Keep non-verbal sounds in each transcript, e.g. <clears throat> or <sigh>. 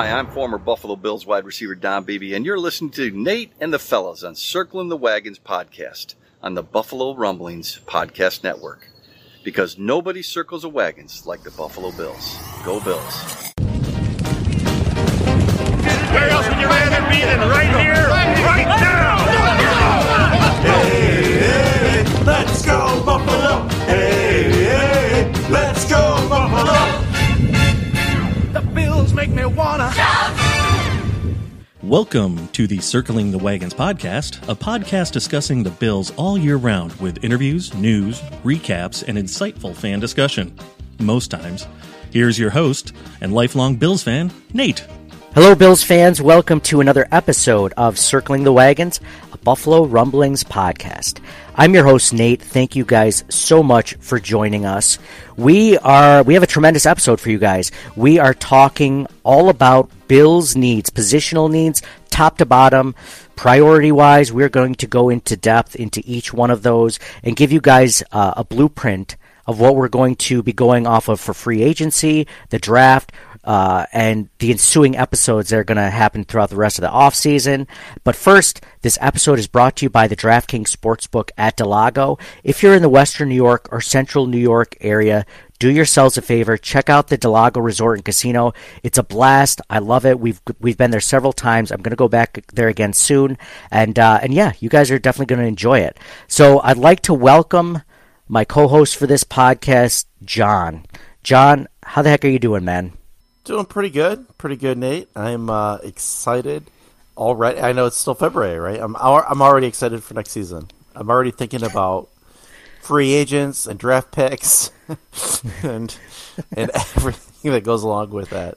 Hi, I'm former Buffalo Bills wide receiver Don Beebe, and you're listening to Nate and the Fellas on Circling the Wagons podcast on the Buffalo Rumblings Podcast Network. Because nobody circles the wagons like the Buffalo Bills. Go Bills. Where else would you rather be than right here, right now? Welcome to the Circling the Wagons podcast, a podcast discussing the Bills all year round with interviews, news, recaps, and insightful fan discussion. Most times. Here's your host and lifelong Bills fan, Nate. Hello, Bills fans. Welcome to another episode of Circling the Wagons, a Buffalo Rumblings podcast. I'm your host, Nate. Thank you guys so much for joining us. We are, we have a tremendous episode for you guys. We are talking all about Bills needs, positional needs, top to bottom, priority wise. We're going to go into depth into each one of those and give you guys uh, a blueprint of what we're going to be going off of for free agency, the draft, uh, and the ensuing episodes that are going to happen throughout the rest of the offseason. But first, this episode is brought to you by the DraftKings Sportsbook at del Lago. If you're in the Western New York or Central New York area, do yourselves a favor. Check out the del Lago Resort and Casino. It's a blast. I love it. We've we've been there several times. I'm going to go back there again soon. And uh, and yeah, you guys are definitely going to enjoy it. So I'd like to welcome my co-host for this podcast, John. John, how the heck are you doing, man? Doing pretty good, pretty good, Nate. I'm uh, excited already. I know it's still February, right? I'm I'm already excited for next season. I'm already thinking about free agents and draft picks <laughs> and and everything that goes along with that.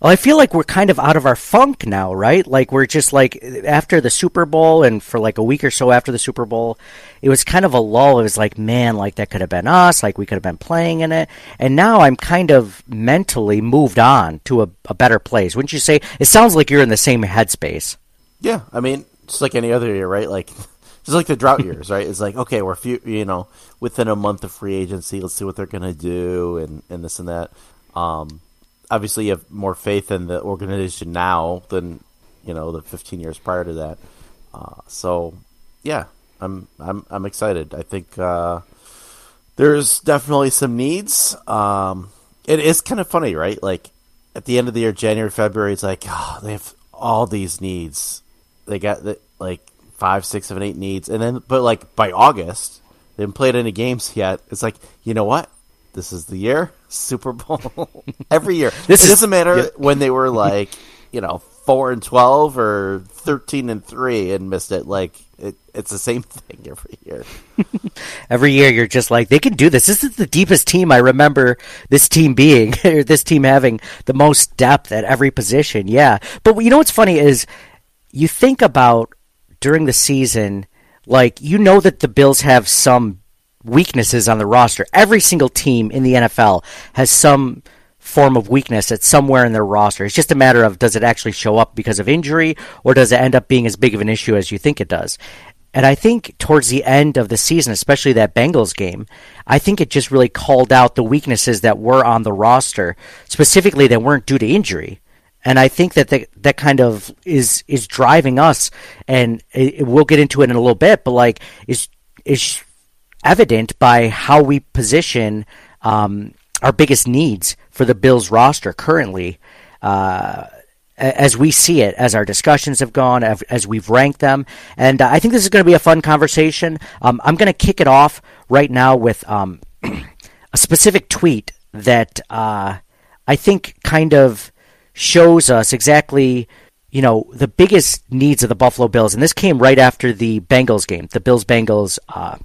Well, I feel like we're kind of out of our funk now, right? Like we're just like after the Super Bowl and for like a week or so after the Super Bowl, it was kind of a lull. It was like, man, like that could have been us, like we could have been playing in it. And now I'm kind of mentally moved on to a, a better place. Wouldn't you say? It sounds like you're in the same headspace. Yeah, I mean, just like any other year, right? Like <laughs> just like the drought years, right? It's like okay, we're few, you know, within a month of free agency, let's see what they're gonna do and and this and that. Um, obviously you have more faith in the organization now than you know the 15 years prior to that. Uh, so yeah, I'm I'm I'm excited. I think uh, there's definitely some needs. Um, it is kind of funny, right? Like at the end of the year, January, February, it's like oh, they have all these needs. They got the, like five, six, seven, eight needs, and then but like by August, they haven't played any games yet. It's like you know what? This is the year <laughs> Super Bowl <laughs> every year. This it is- doesn't matter yeah. when they were <laughs> like you know four and twelve or thirteen and three and missed it. Like it, it's the same thing every year. Every year you're just like, they can do this. This is the deepest team I remember this team being, or this team having the most depth at every position. Yeah. But you know what's funny is you think about during the season, like, you know that the Bills have some weaknesses on the roster. Every single team in the NFL has some form of weakness at somewhere in their roster. It's just a matter of does it actually show up because of injury or does it end up being as big of an issue as you think it does? And I think towards the end of the season, especially that Bengals game, I think it just really called out the weaknesses that were on the roster, specifically that weren't due to injury. And I think that the, that kind of is is driving us, and it, we'll get into it in a little bit. But like, is is evident by how we position um, our biggest needs for the Bills roster currently. Uh, as we see it, as our discussions have gone, as, we've ranked them. And I think this is going to be a fun conversation. Um, I'm going to kick it off right now with um, <clears throat> a specific tweet that uh, I think kind of shows us exactly, you know, the biggest needs of the Buffalo Bills. And this came right after the Bengals game, the Bills Bengals uh,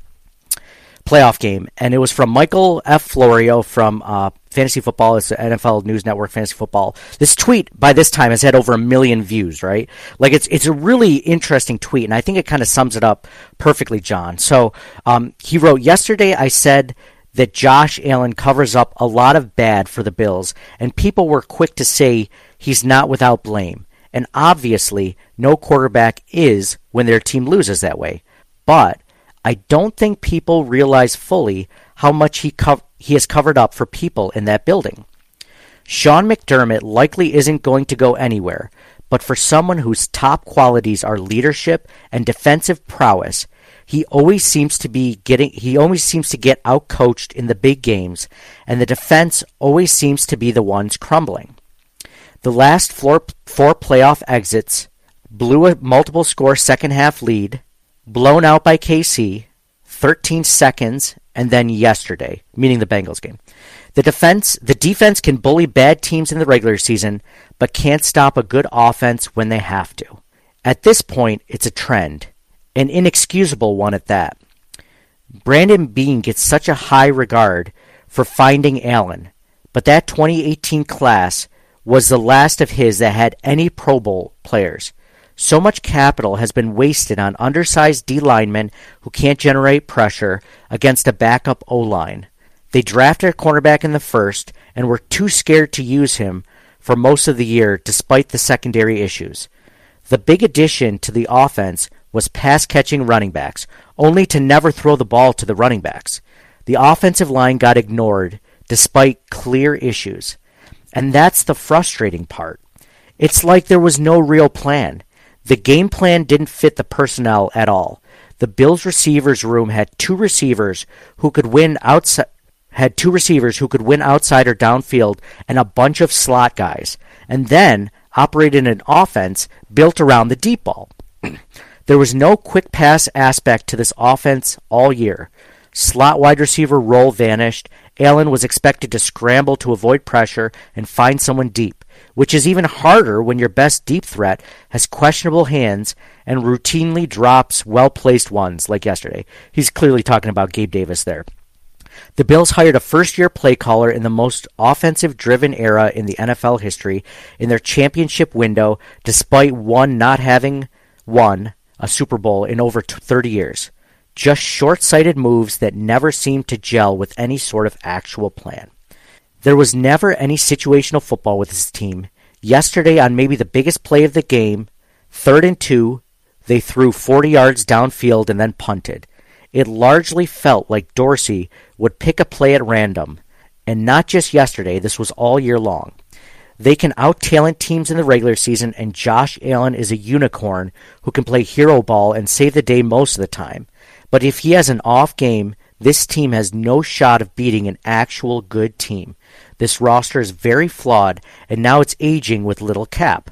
playoff game, and it was from Michael F. Florio from uh, Fantasy Football. It's the NFL News Network Fantasy Football. This tweet by this time has had over a million views, right? Like it's it's a really interesting tweet, and I think it kind of sums it up perfectly, John. So um, he wrote, "Yesterday I said." That Josh Allen covers up a lot of bad for the Bills, and people were quick to say he's not without blame. And obviously, no quarterback is when their team loses that way. But I don't think people realize fully how much he cov- he has covered up for people in that building. Sean McDermott likely isn't going to go anywhere, but for someone whose top qualities are leadership and defensive prowess, he always seems to be getting he always seems to get outcoached in the big games, and the defense always seems to be the ones crumbling. The last four, four playoff exits blew a multiple score second half lead, blown out by KC, 13 seconds, and then yesterday, meaning the Bengals game. The defense the defense can bully bad teams in the regular season, but can't stop a good offense when they have to. At this point, it's a trend, an inexcusable one at that. Brandon Beane gets such a high regard for finding Allen, but that 2018 class was the last of his that had any Pro Bowl players. So much capital has been wasted on undersized D linemen who can't generate pressure against a backup O line. They drafted a cornerback in the first and were too scared to use him for most of the year despite the secondary issues. The big addition to the offense was pass catching running backs, only to never throw the ball to the running backs. The offensive line got ignored despite clear issues. And that's the frustrating part. It's like there was no real plan. The game plan didn't fit the personnel at all. The Bills receivers room had two receivers who could win outside had two receivers who could win outside or downfield and a bunch of slot guys, and then operated an offense built around the deep ball. <clears throat> there was no quick pass aspect to this offense all year. Slot wide receiver role vanished. Allen was expected to scramble to avoid pressure and find someone deep, which is even harder when your best deep threat has questionable hands and routinely drops well placed ones like yesterday. He's clearly talking about Gabe Davis there. The Bills hired a first year play caller in the most offensive driven era in the NFL history in their championship window, despite one not having won a Super Bowl in over 30 years. Just short sighted moves that never seemed to gel with any sort of actual plan. There was never any situational football with this team. Yesterday, on maybe the biggest play of the game, third and two, they threw 40 yards downfield and then punted. It largely felt like Dorsey would pick a play at random, and not just yesterday, this was all year long. They can out talent teams in the regular season, and Josh Allen is a unicorn who can play hero ball and save the day most of the time. But if he has an off game, this team has no shot of beating an actual good team. This roster is very flawed, and now it's aging with little cap.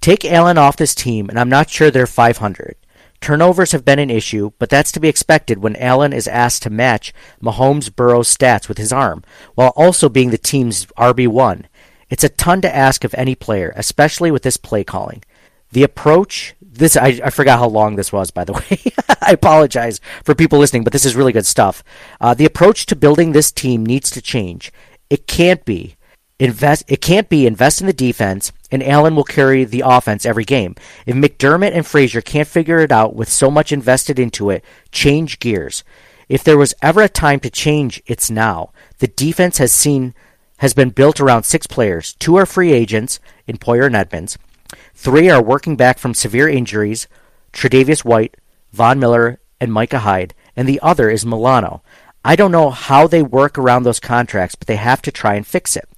Take Allen off this team, and I'm not sure they're 500. Turnovers have been an issue, but that's to be expected when Allen is asked to match Mahomes Burrow's stats with his arm, while also being the team's RB1. It's a ton to ask of any player, especially with this play calling. The approach, this I, I forgot how long this was, by the <laughs> way. I apologize for people listening, but this is really good stuff. Uh, the approach to building this team needs to change. It can't be invest. It can't be invest in the defense and Allen will carry the offense every game. If McDermott and Frazier can't figure it out with so much invested into it, change gears. If there was ever a time to change, it's now. The defense has seen has been built around six players. Two are free agents in Poyer and Edmunds. Three are working back from severe injuries, Tre'Davious White, Von Miller, and Micah Hyde, and the other is Milano. I don't know how they work around those contracts, but they have to try and fix it.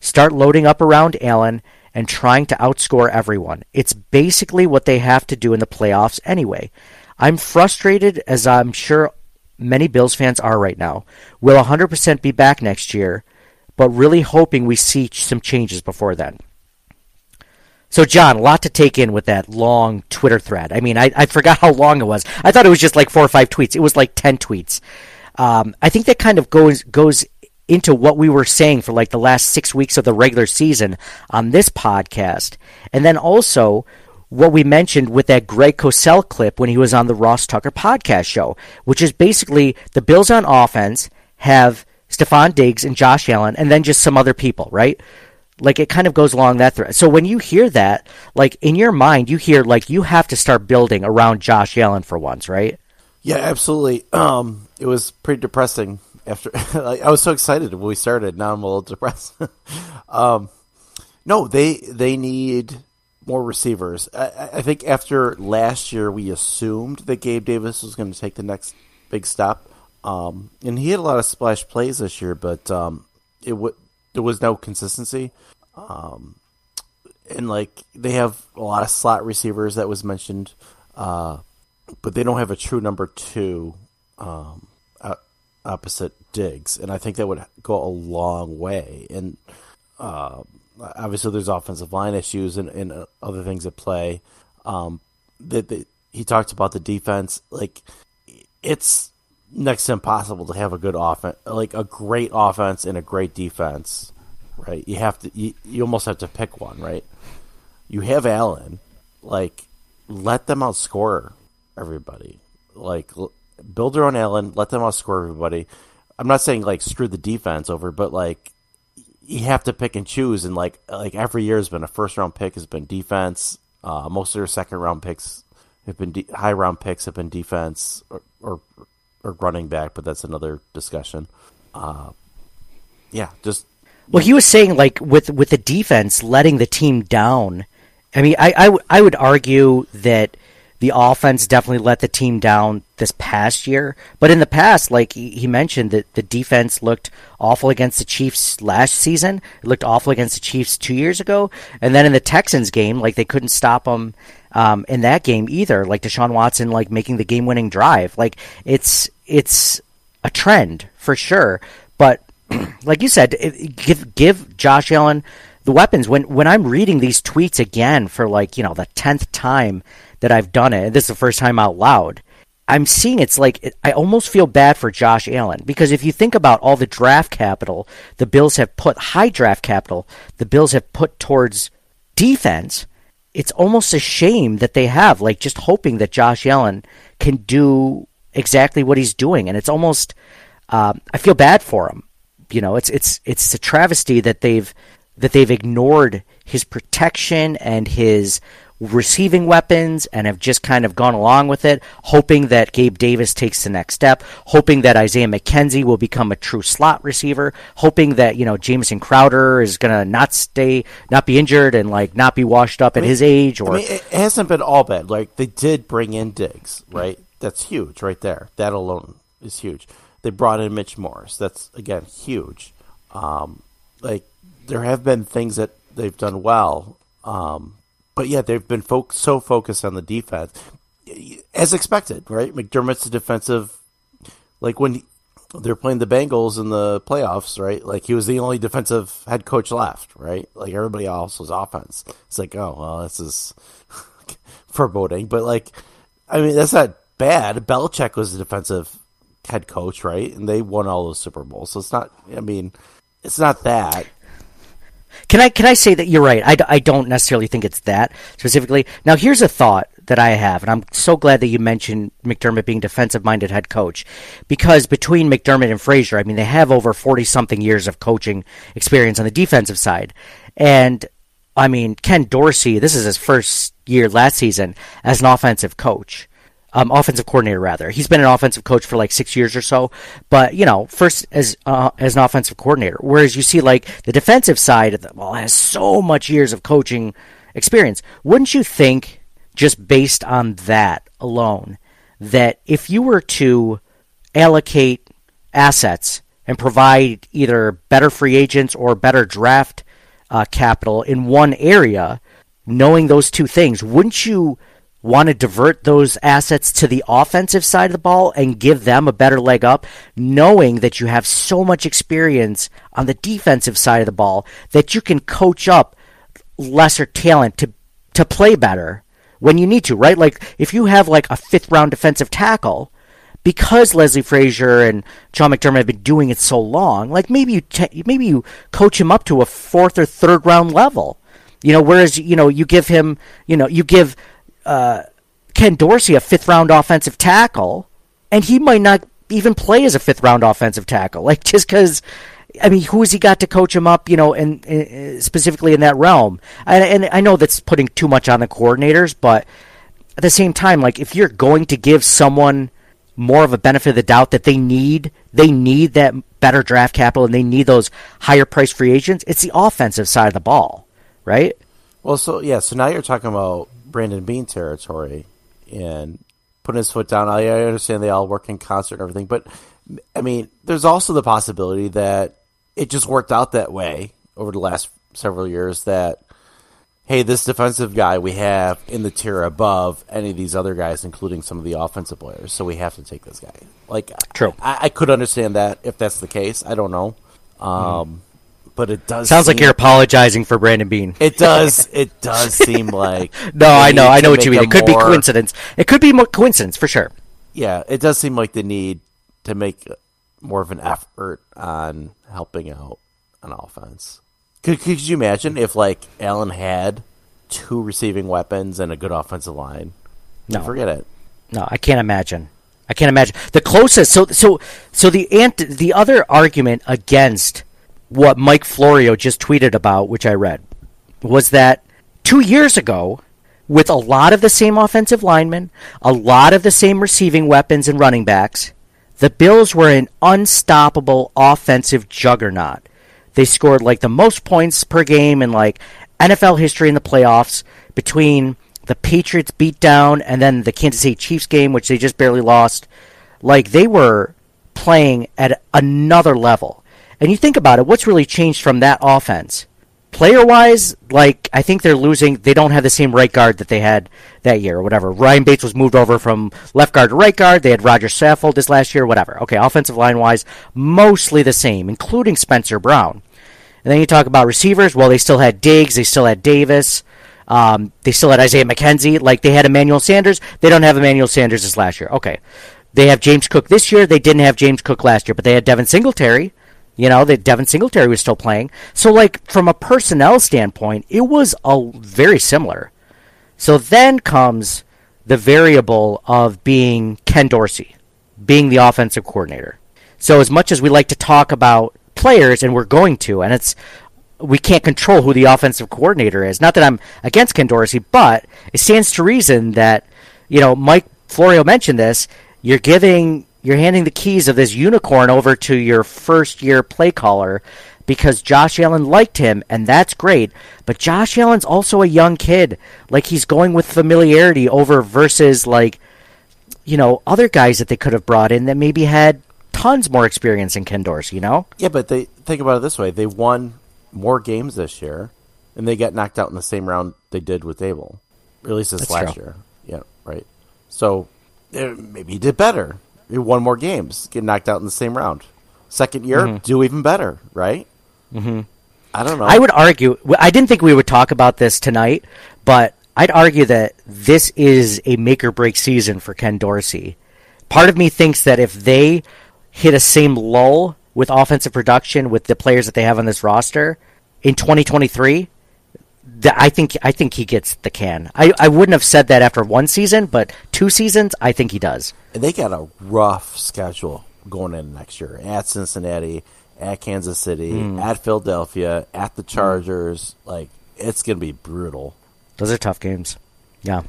Start loading up around Allen and trying to outscore everyone. It's basically what they have to do in the playoffs anyway. I'm frustrated, as I'm sure many Bills fans are right now. We'll 100% be back next year, but really hoping we see some changes before then. So, John, a lot to take in with that long Twitter thread. I mean, I, I forgot how long it was. I thought it was just like four or five tweets. It was like 10 tweets. Um, I think that kind of goes goes into what we were saying for like the last six weeks of the regular season on this podcast. And then also what we mentioned with that Greg Cosell clip when he was on the Ross Tucker podcast show, which is basically the Bills on offense have Stefon Diggs and Josh Allen and then just some other people, right? Like it kind of goes along that thread. So when you hear that, like in your mind, you hear like you have to start building around Josh Allen for once, right? Yeah, absolutely. <clears throat> Um, it was pretty depressing after <laughs> like, I was so excited when we started. Now I'm a little depressed. <laughs> um, no, they they need more receivers. I, I, think after last year, we assumed that Gabe Davis was going to take the next big step, um, and he had a lot of splash plays this year. But um, it would there was no consistency. Um, and like they have a lot of slot receivers that was mentioned, uh, but they don't have a true number two um, opposite Diggs, and I think that would go a long way. And uh, obviously, there's offensive line issues and, and uh, other things at play. Um, that, he talked about the defense, like it's next to impossible to have a good offense, like a great offense and a great defense, right? You have to, you, you almost have to pick one, right? You have Allen, like let them outscore everybody, like build their own Allen, let them outscore everybody. I'm not saying like screw the defense over, but like you have to pick and choose, and like like every year has been a first round pick has been defense. Uh, most of their second round picks have been de- high round picks have been defense or, or or running back, but that's another discussion. Uh, yeah, just Well, he was saying like with with the defense letting the team down. I mean, I I, w- I would argue that the offense definitely let the team down this past year. But in the past, like he mentioned, that the defense looked awful against the Chiefs last season. It looked awful against the Chiefs two years ago, and then in the Texans game, like they couldn't stop them um, in that game either. Like Deshaun Watson, like making the game-winning drive. Like it's it's a trend for sure. But <clears throat> like you said, give give Josh Allen the weapons. When when I'm reading these tweets again for like you know the tenth time that I've done it, and this is the first time out loud, I'm seeing it's like I almost feel bad for Josh Allen because if you think about all the draft capital the Bills have put, high draft capital the Bills have put towards defense, it's almost a shame that they have like just hoping that Josh Allen can do exactly what he's doing, and it's almost um, I feel bad for him. You know, it's it's it's a travesty that they've that they've ignored his protection and his receiving weapons and have just kind of gone along with it, hoping that Gabe Davis takes the next step, hoping that Isaiah McKenzie will become a true slot receiver, hoping that, you know, Jameson Crowder is going to not stay, not be injured and like not be washed up at his age or I mean, it hasn't been all bad. Like they did bring in Diggs, right? That's huge, right there. That alone is huge. They brought in Mitch Morse. That's again huge. Um, like there have been things that they've done well, um, but yeah, they've been fo- so focused on the defense, as expected, right? McDermott's a defensive, like when he, they're playing the Bengals in the playoffs, right? Like he was the only defensive head coach left, right? Like everybody else was offense. It's like, oh well, this is <laughs> foreboding, but like, I mean, that's not bad. Belichick was the defensive head coach, right? And they won all those Super Bowls, so it's not. I mean, it's not that. Can I can I say that you're right? I, d- I don't necessarily think it's that specifically. Now, here's a thought that I have, and I'm so glad that you mentioned McDermott being defensive minded head coach, because between McDermott and Frazier, I mean, they have over forty something years of coaching experience on the defensive side, and I mean, Ken Dorsey, this is his first year last season as an offensive coach um, offensive coordinator rather. He's been an offensive coach for like six years or so, but you know, first as uh, as an offensive coordinator. Whereas you see like the defensive side of the ball has so much years of coaching experience. Wouldn't you think, just based on that alone, that if you were to allocate assets and provide either better free agents or better draft uh, capital in one area, knowing those two things, wouldn't you? Want to divert those assets to the offensive side of the ball and give them a better leg up, knowing that you have so much experience on the defensive side of the ball that you can coach up lesser talent to to play better when you need to, right? Like if you have like a fifth round defensive tackle, because Leslie Frazier and John McDermott have been doing it so long, like maybe you maybe you coach him up to a fourth or third round level. You know, whereas you know you give him, you know, you give uh, Ken Dorsey a fifth round offensive tackle, and he might not even play as a fifth round offensive tackle. <laughs> Like just because, I mean, who has he got to coach him up? You know, and, specifically in that realm. And, and I know that's putting too much on the coordinators, but at the same time, like if you're going to give someone more of a benefit of the doubt that they need, they need that better draft capital and they need those higher price free agents. It's the offensive side of the ball, right? Well, so yeah, so now you're talking about Brandon Beane territory and putting his foot down. I understand they all work in concert and everything, but I mean, there's also the possibility that it just worked out that way over the last several years that hey, this defensive guy we have in the tier above any of these other guys, including some of the offensive players, so we have to take this guy. Like, True. I, I could understand that if that's the case. I don't know, um, but it does Sounds like you're apologizing for Brandon Beane. It does. <laughs> It does seem like <laughs> No, I know, I know what you mean. It could be coincidence. It could be coincidence for sure. Yeah, it does seem like the need to make more of an effort on helping out on offense. Could, could you imagine if like Allen had two receiving weapons and a good offensive line? No. forget it. No, I can't imagine. I can't imagine the closest. So, so, so the ant, the other argument against what Mike Florio just tweeted about, which I read, was that two years ago, with a lot of the same offensive linemen, a lot of the same receiving weapons and running backs, the Bills were an unstoppable offensive juggernaut. They scored like the most points per game in like NFL history in the playoffs between the Patriots beatdown and then the Kansas City Chiefs game, which they just barely lost. Like they were playing at another level. And you think about it, what's really changed from that offense? Player wise, like I think they're losing. They don't have the same right guard that they had that year, or whatever. Ryan Bates was moved over from left guard to right guard. They had Roger Saffold this last year, whatever. Okay, offensive line wise, mostly the same, including Spencer Brown. And then you talk about receivers. Well, they still had Diggs. They still had Davis. Um, they still had Isaiah McKenzie. Like they had Emmanuel Sanders. They don't have Emmanuel Sanders this last year. Okay. They have James Cook this year. They didn't have James Cook last year, but they had Devin Singletary. You know, that Devin Singletary was still playing. So, like, from a personnel standpoint, it was a very similar. So then comes the variable of being Ken Dorsey, being the offensive coordinator. So as much as we like to talk about players, and we're going to, and it's we can't control who the offensive coordinator is. Not that I'm against Ken Dorsey, but it stands to reason that you know Mike Florio mentioned this. You're giving, you're handing the keys of this unicorn over to your first year play caller because Josh Allen liked him, and that's great. But Josh Allen's also a young kid. Like he's going with familiarity over versus like you know other guys that they could have brought in that maybe had tons more experience than Ken Dorsey. You know. Yeah, but they think about it this way: they won more games this year, and they got knocked out in the same round they did with Daboll, or at least this That's last true. year. Yeah, right. So eh, maybe he did better. He won more games, get knocked out in the same round. Second year, do even better, right? Mm-hmm. I don't know. I would argue. I didn't think we would talk about this tonight, but I'd argue that this is a make or break season for Ken Dorsey. Part of me thinks that if they hit a same lull with offensive production with the players that they have on this roster in 2023, I think I think he gets the can. I, I wouldn't have said that after one season, but two seasons, I think he does. And they got a rough schedule going in next year at Cincinnati, at Kansas City, Hmm. at Philadelphia, at the Chargers. Like it's gonna be brutal. Those are tough games. Yeah.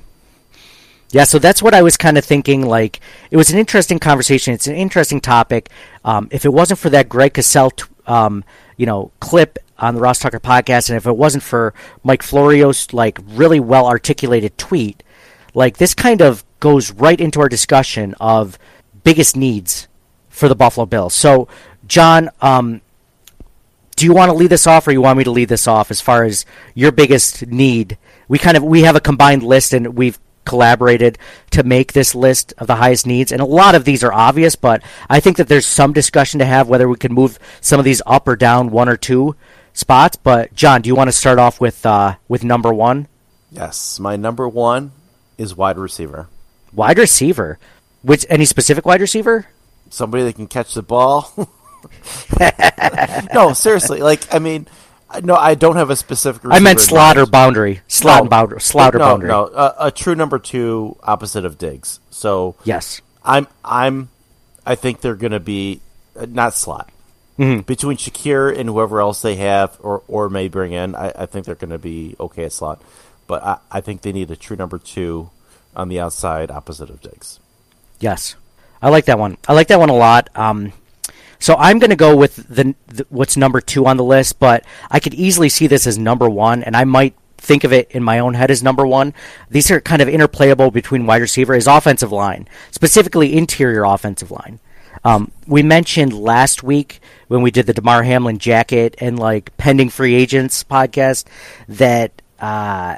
Yeah, so that's what I was kind of thinking. Like, it was an interesting conversation. It's an interesting topic. Um, if it wasn't for that Greg Cosell, t- um, you know, clip on the Ross Tucker podcast, and if it wasn't for Mike Florio's like really well articulated tweet, like this kind of goes right into our discussion of biggest needs for the Buffalo Bills. So, John, um, do you want to lead this off or you want me to lead this off as far as your biggest need we kind of we have a combined list and we've collaborated to make this list of the highest needs and a lot of these are obvious but i think that there's some discussion to have whether we can move some of these up or down one or two spots but john do you want to start off with uh, with number one Yes, my number one is wide receiver. wide receiver which any specific wide receiver Somebody that can catch the ball. <laughs> no, seriously. Like I mean, no, I don't have a specific. i meant slaughter boundary slot No, boundary slaughter no, boundary No, a, a true number two opposite of Diggs. So yes I'm I'm I think they're going to be uh, not slot Mm-hmm. between Shakir and whoever else they have or or may bring in. I, I think they're going to be okay at slot, but I, I think they need a true number two on the outside opposite of Diggs. Yes, I like that one. I like that one a lot. Um, so I'm going to go with the, the what's number two on the list, but I could easily see this as number one, and I might think of it in my own head as number one. These are kind of interplayable between wide receiver is offensive line, specifically interior offensive line. Um, we mentioned last week when we did the Damar Hamlin jacket and like pending free agents podcast that uh,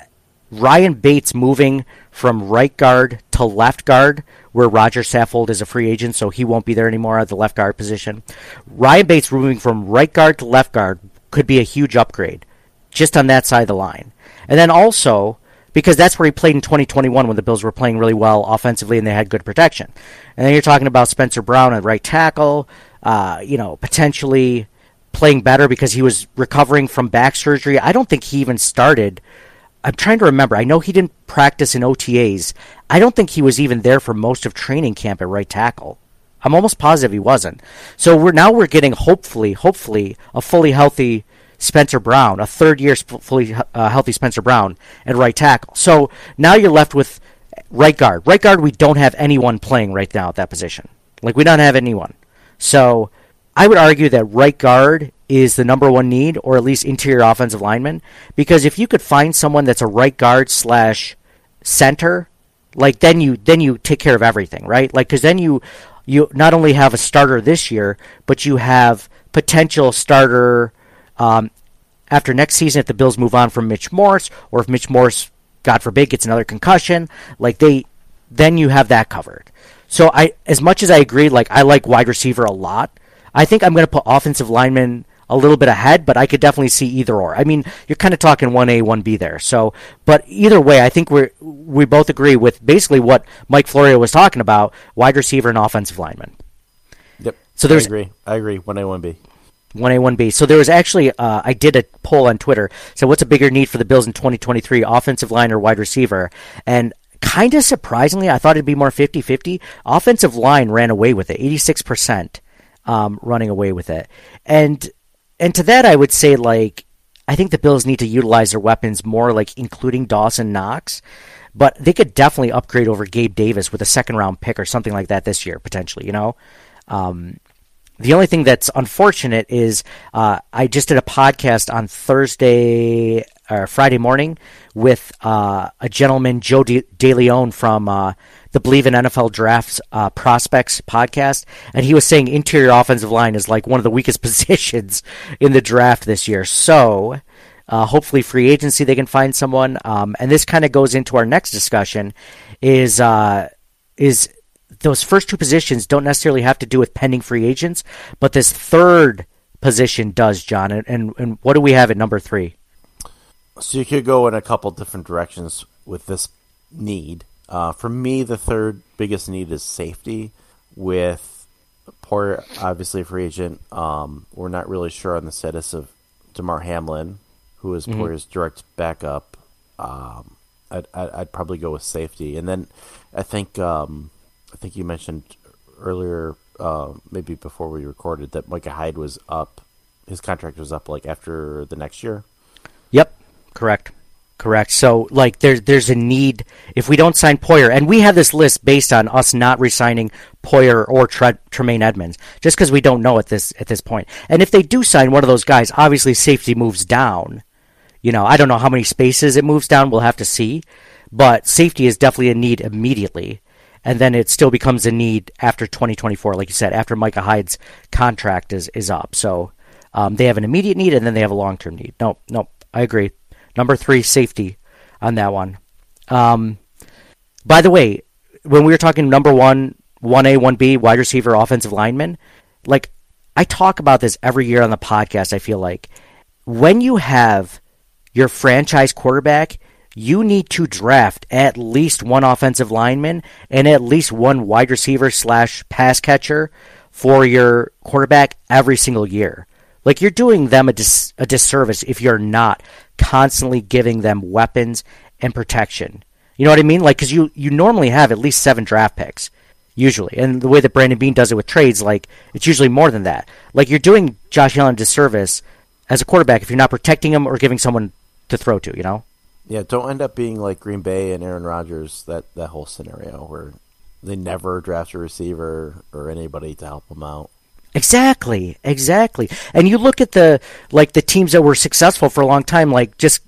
Ryan Bates moving from right guard to left guard, where Roger Saffold is a free agent, so he won't be there anymore at the left guard position. Ryan Bates moving from right guard to left guard could be a huge upgrade just on that side of the line. And then also, because that's where he played in 2021 when the Bills were playing really well offensively and they had good protection. And then you're talking about Spencer Brown at right tackle, uh, you know, potentially playing better because he was recovering from back surgery. I don't think he even started. I'm trying to remember. I know he didn't practice in OTAs. I don't think he was even there for most of training camp at right tackle. I'm almost positive he wasn't. So we're now we're getting hopefully, hopefully a fully healthy Spencer Brown, a third year fully uh, healthy Spencer Brown at right tackle. So now you're left with right guard. Right guard, we don't have anyone playing right now at that position. Like we don't have anyone. So I would argue that right guard is the number one need, or at least interior offensive lineman, because if you could find someone that's a right guard slash center, like then you then you take care of everything, right? Like because then you you not only have a starter this year, but you have potential starter um, after next season if the Bills move on from Mitch Morse, or if Mitch Morse, God forbid, gets another concussion. Like they, then you have that covered. So I, as much as I agree, like I like wide receiver a lot. I think I'm going to put offensive lineman a little bit ahead, but I could definitely see either or. I mean, you're kind of talking one A, one B there. So, but either way, I think we we both agree with basically what Mike Florio was talking about: wide receiver and offensive lineman. Yep. So there's I agree. I agree. One A, one B. One A, one B. So there was actually, uh, I did a poll on Twitter. So what's a bigger need for the Bills in 2023, offensive line or wide receiver? And kind of surprisingly, I thought it'd be more 50-50. Offensive line ran away with it, 86% um, running away with it. And and to that, I would say like I think the Bills need to utilize their weapons more, like including Dawson Knox. But they could definitely upgrade over Gabe Davis with a second round pick or something like that this year, potentially. You know, um, the only thing that's unfortunate is uh, I just did a podcast on Thursday or Friday morning with uh, a gentleman, Joe De, De from uh, the Believe in NFL Drafts uh, Prospects podcast, and he was saying interior offensive line is like one of the weakest <laughs> positions in the draft this year. So. Uh, hopefully, free agency they can find someone, um, and this kind of goes into our next discussion. Is uh, is those first two positions don't necessarily have to do with pending free agents, but this third position does, John. And, and, and what do we have at number three? So you could go in a couple different directions with this need. Uh, for me, the third biggest need is safety. With Poyer, obviously a free agent, um, we're not really sure on the status of Damar Hamlin, who is mm-hmm. Poyer's direct backup. Um, I'd, I'd, probably go with safety, and then I think um, I think you mentioned earlier, uh, maybe before we recorded, that Micah Hyde was up. His contract was up like after the next year. Yep, correct, correct. So like there's there's a need if we don't sign Poyer, and we have this list based on us not resigning Poyer or Tre- Tremaine Edmunds, just because we don't know at this at this point. And if they do sign one of those guys, obviously safety moves down. You know, I don't know how many spaces it moves down. We'll have to see, but safety is definitely a need immediately and then it still becomes a need after 2024, like you said, after Micah Hyde's contract is, is up. So um, they have an immediate need, and then they have a long term need. No, no, I agree. Number three, safety on that one. Um, by the way, when we were talking number one, 1A, 1B, wide receiver, offensive lineman, like I talk about this every year on the podcast, I feel like. When you have your franchise quarterback, you need to draft at least one offensive lineman and at least one wide receiver slash pass catcher for your quarterback every single year. Like you're doing them a, dis- a disservice if you're not constantly giving them weapons and protection. You know what I mean? Like because you you normally have at least seven draft picks usually, and the way that Brandon Beane does it with trades, like it's usually more than that. Like you're doing Josh Allen a disservice as a quarterback if you're not protecting him or giving someone to throw to. You know. Yeah, don't end up being like Green Bay and Aaron Rodgers. That that whole scenario where they never draft a receiver or anybody to help them out. Exactly, exactly. And you look at the like the teams that were successful for a long time, like just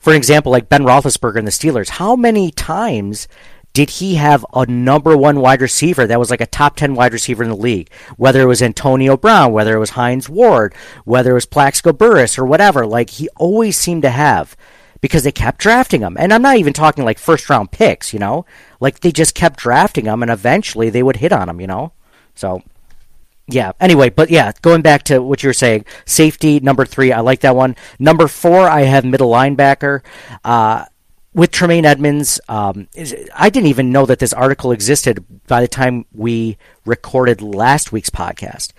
for example, like Ben Roethlisberger and the Steelers. How many times did he have a number one wide receiver that was like a top 10 wide receiver in the league? Whether it was Antonio Brown, whether it was Hines Ward, whether it was Plaxico Burress or whatever, like he always seemed to have because they kept drafting him. And I'm not even talking like first round picks, you know? Like they just kept drafting him and eventually they would hit on him, you know? So yeah. Anyway, but yeah, going back to what you were saying, safety number three, I like that one. Number four, I have middle linebacker. Uh, with Tremaine Edmunds, um, I didn't even know that this article existed by the time we recorded last week's podcast,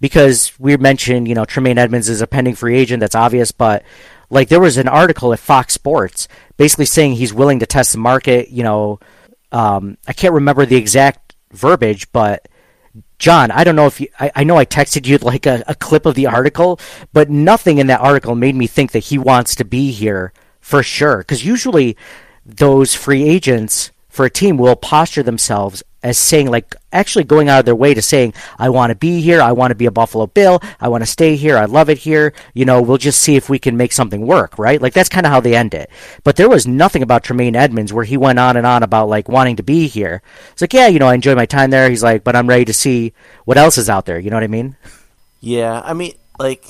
because we mentioned, you know, Tremaine Edmunds is a pending free agent. That's obvious, but like there was an article at Fox Sports basically saying he's willing to test the market. You know, um, I can't remember the exact verbiage, but John, I don't know if you, I, I know I texted you like a, a clip of the article, but nothing in that article made me think that he wants to be here for sure. Because usually those free agents for a team will posture themselves as saying, like, actually going out of their way to saying, I want to be here. I want to be a Buffalo Bill. I want to stay here. I love it here. You know, we'll just see if we can make something work, right? Like, that's kind of how they end it. But there was nothing about Tremaine Edmunds where he went on and on about, like, wanting to be here. It's like, yeah, you know, I enjoy my time there. He's like, but I'm ready to see what else is out there. You know what I mean? Yeah, I mean, like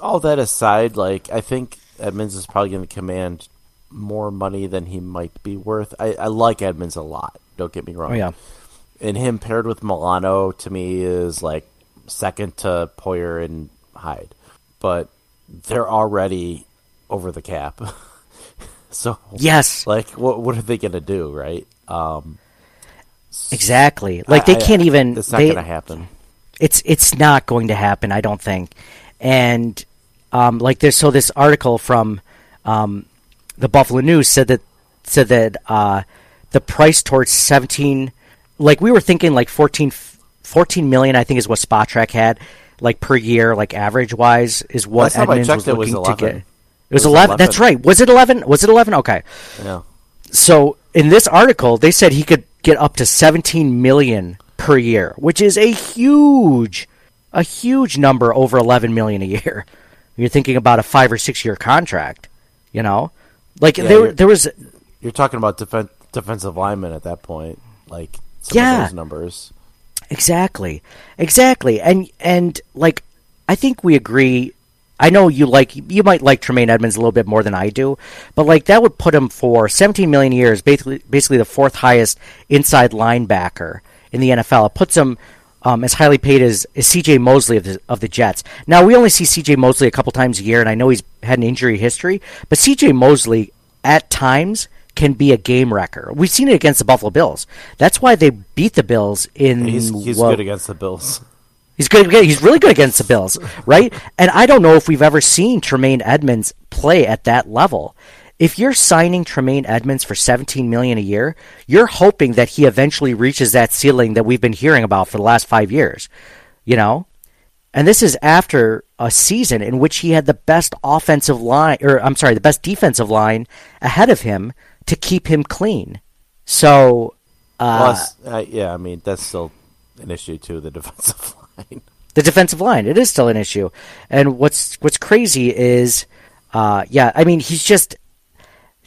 all that aside, like I think Edmunds is probably going to command more money than he might be worth. I, I like Edmunds a lot. Don't get me wrong. Oh, yeah. And him paired with Milano to me is like second to Poyer and Hyde, but they're already over the cap. <laughs> so Yes. like what what are they going to do, right? Um, Exactly. Like, they I- I- can't even. It's not they, going to happen. it's it's not going to happen. I don't think. And um, like there's so this article from um, the Buffalo News said that said that uh, the price towards seventeen, like we were thinking, like 14, 14 million. I think is what Spotrac had, like per year, like average wise, is what Last Edmunds was it was looking to get. It was, was 11. That's right. Was it 11? Was it 11? Okay. Yeah. So in this article, they said he could get up to 17 million per year, which is a huge, a huge number over 11 million a year. <laughs> You're thinking about a five or six year contract, you know, like Yeah, there, there was, You're talking about defen- defensive linemen at that point, like some Yeah. of those numbers. Exactly. Exactly. And and like I think we agree I know you like you might like Tremaine Edmunds a little bit more than I do, but like that would put him for 17 million years, basically basically the fourth highest inside linebacker in the NFL. It puts him um, as highly paid as, as C.J. Mosley of the of the Jets. Now we only see C.J. Mosley a couple times a year, and I know he's had an injury history, but C.J. Mosley at times can be a game wrecker. We've seen it against the Buffalo Bills. That's why they beat the Bills in. He's he's what- good against the Bills. He's good. He's really good against the Bills, <laughs> right? And I don't know if we've ever seen Tremaine Edmunds play at that level. If you're signing Tremaine Edmunds for 17 million a year, you're hoping that he eventually reaches that ceiling that we've been hearing about for the last 5 years. You know? And this is after a season in which he had the best offensive line or I'm sorry, the best defensive line ahead of him to keep him clean. So, uh, Plus, uh, yeah, I mean that's still an issue too. The <laughs> defensive line. the defensive line. It is still an issue. And what's what's crazy is, uh, yeah, I mean, he's just